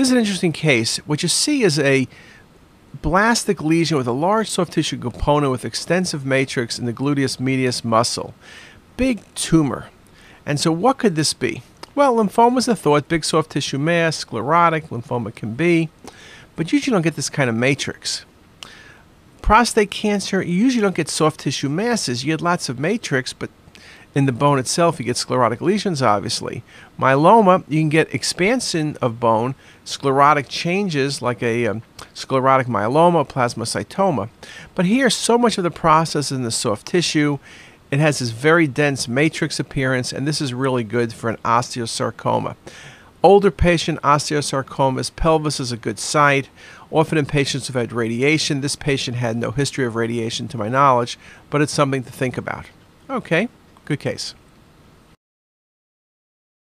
This is an interesting case. What you see is a blastic lesion with a large soft tissue component with extensive matrix in the gluteus medius muscle. Big tumor. And so, what could this be? Well, lymphoma is a thought, big soft tissue mass, sclerotic, lymphoma can be, but usually don't get this kind of matrix. Prostate cancer, you usually don't get soft tissue masses. You get lots of matrix, but in the bone itself, you get sclerotic lesions, obviously. Myeloma, you can get expansion of bone, sclerotic changes like a um, sclerotic myeloma, plasmacytoma. But here, so much of the process is in the soft tissue. It has this very dense matrix appearance, and this is really good for an osteosarcoma. Older patient osteosarcomas, pelvis is a good site. Often in patients who've had radiation, this patient had no history of radiation to my knowledge, but it's something to think about. Okay. Good case.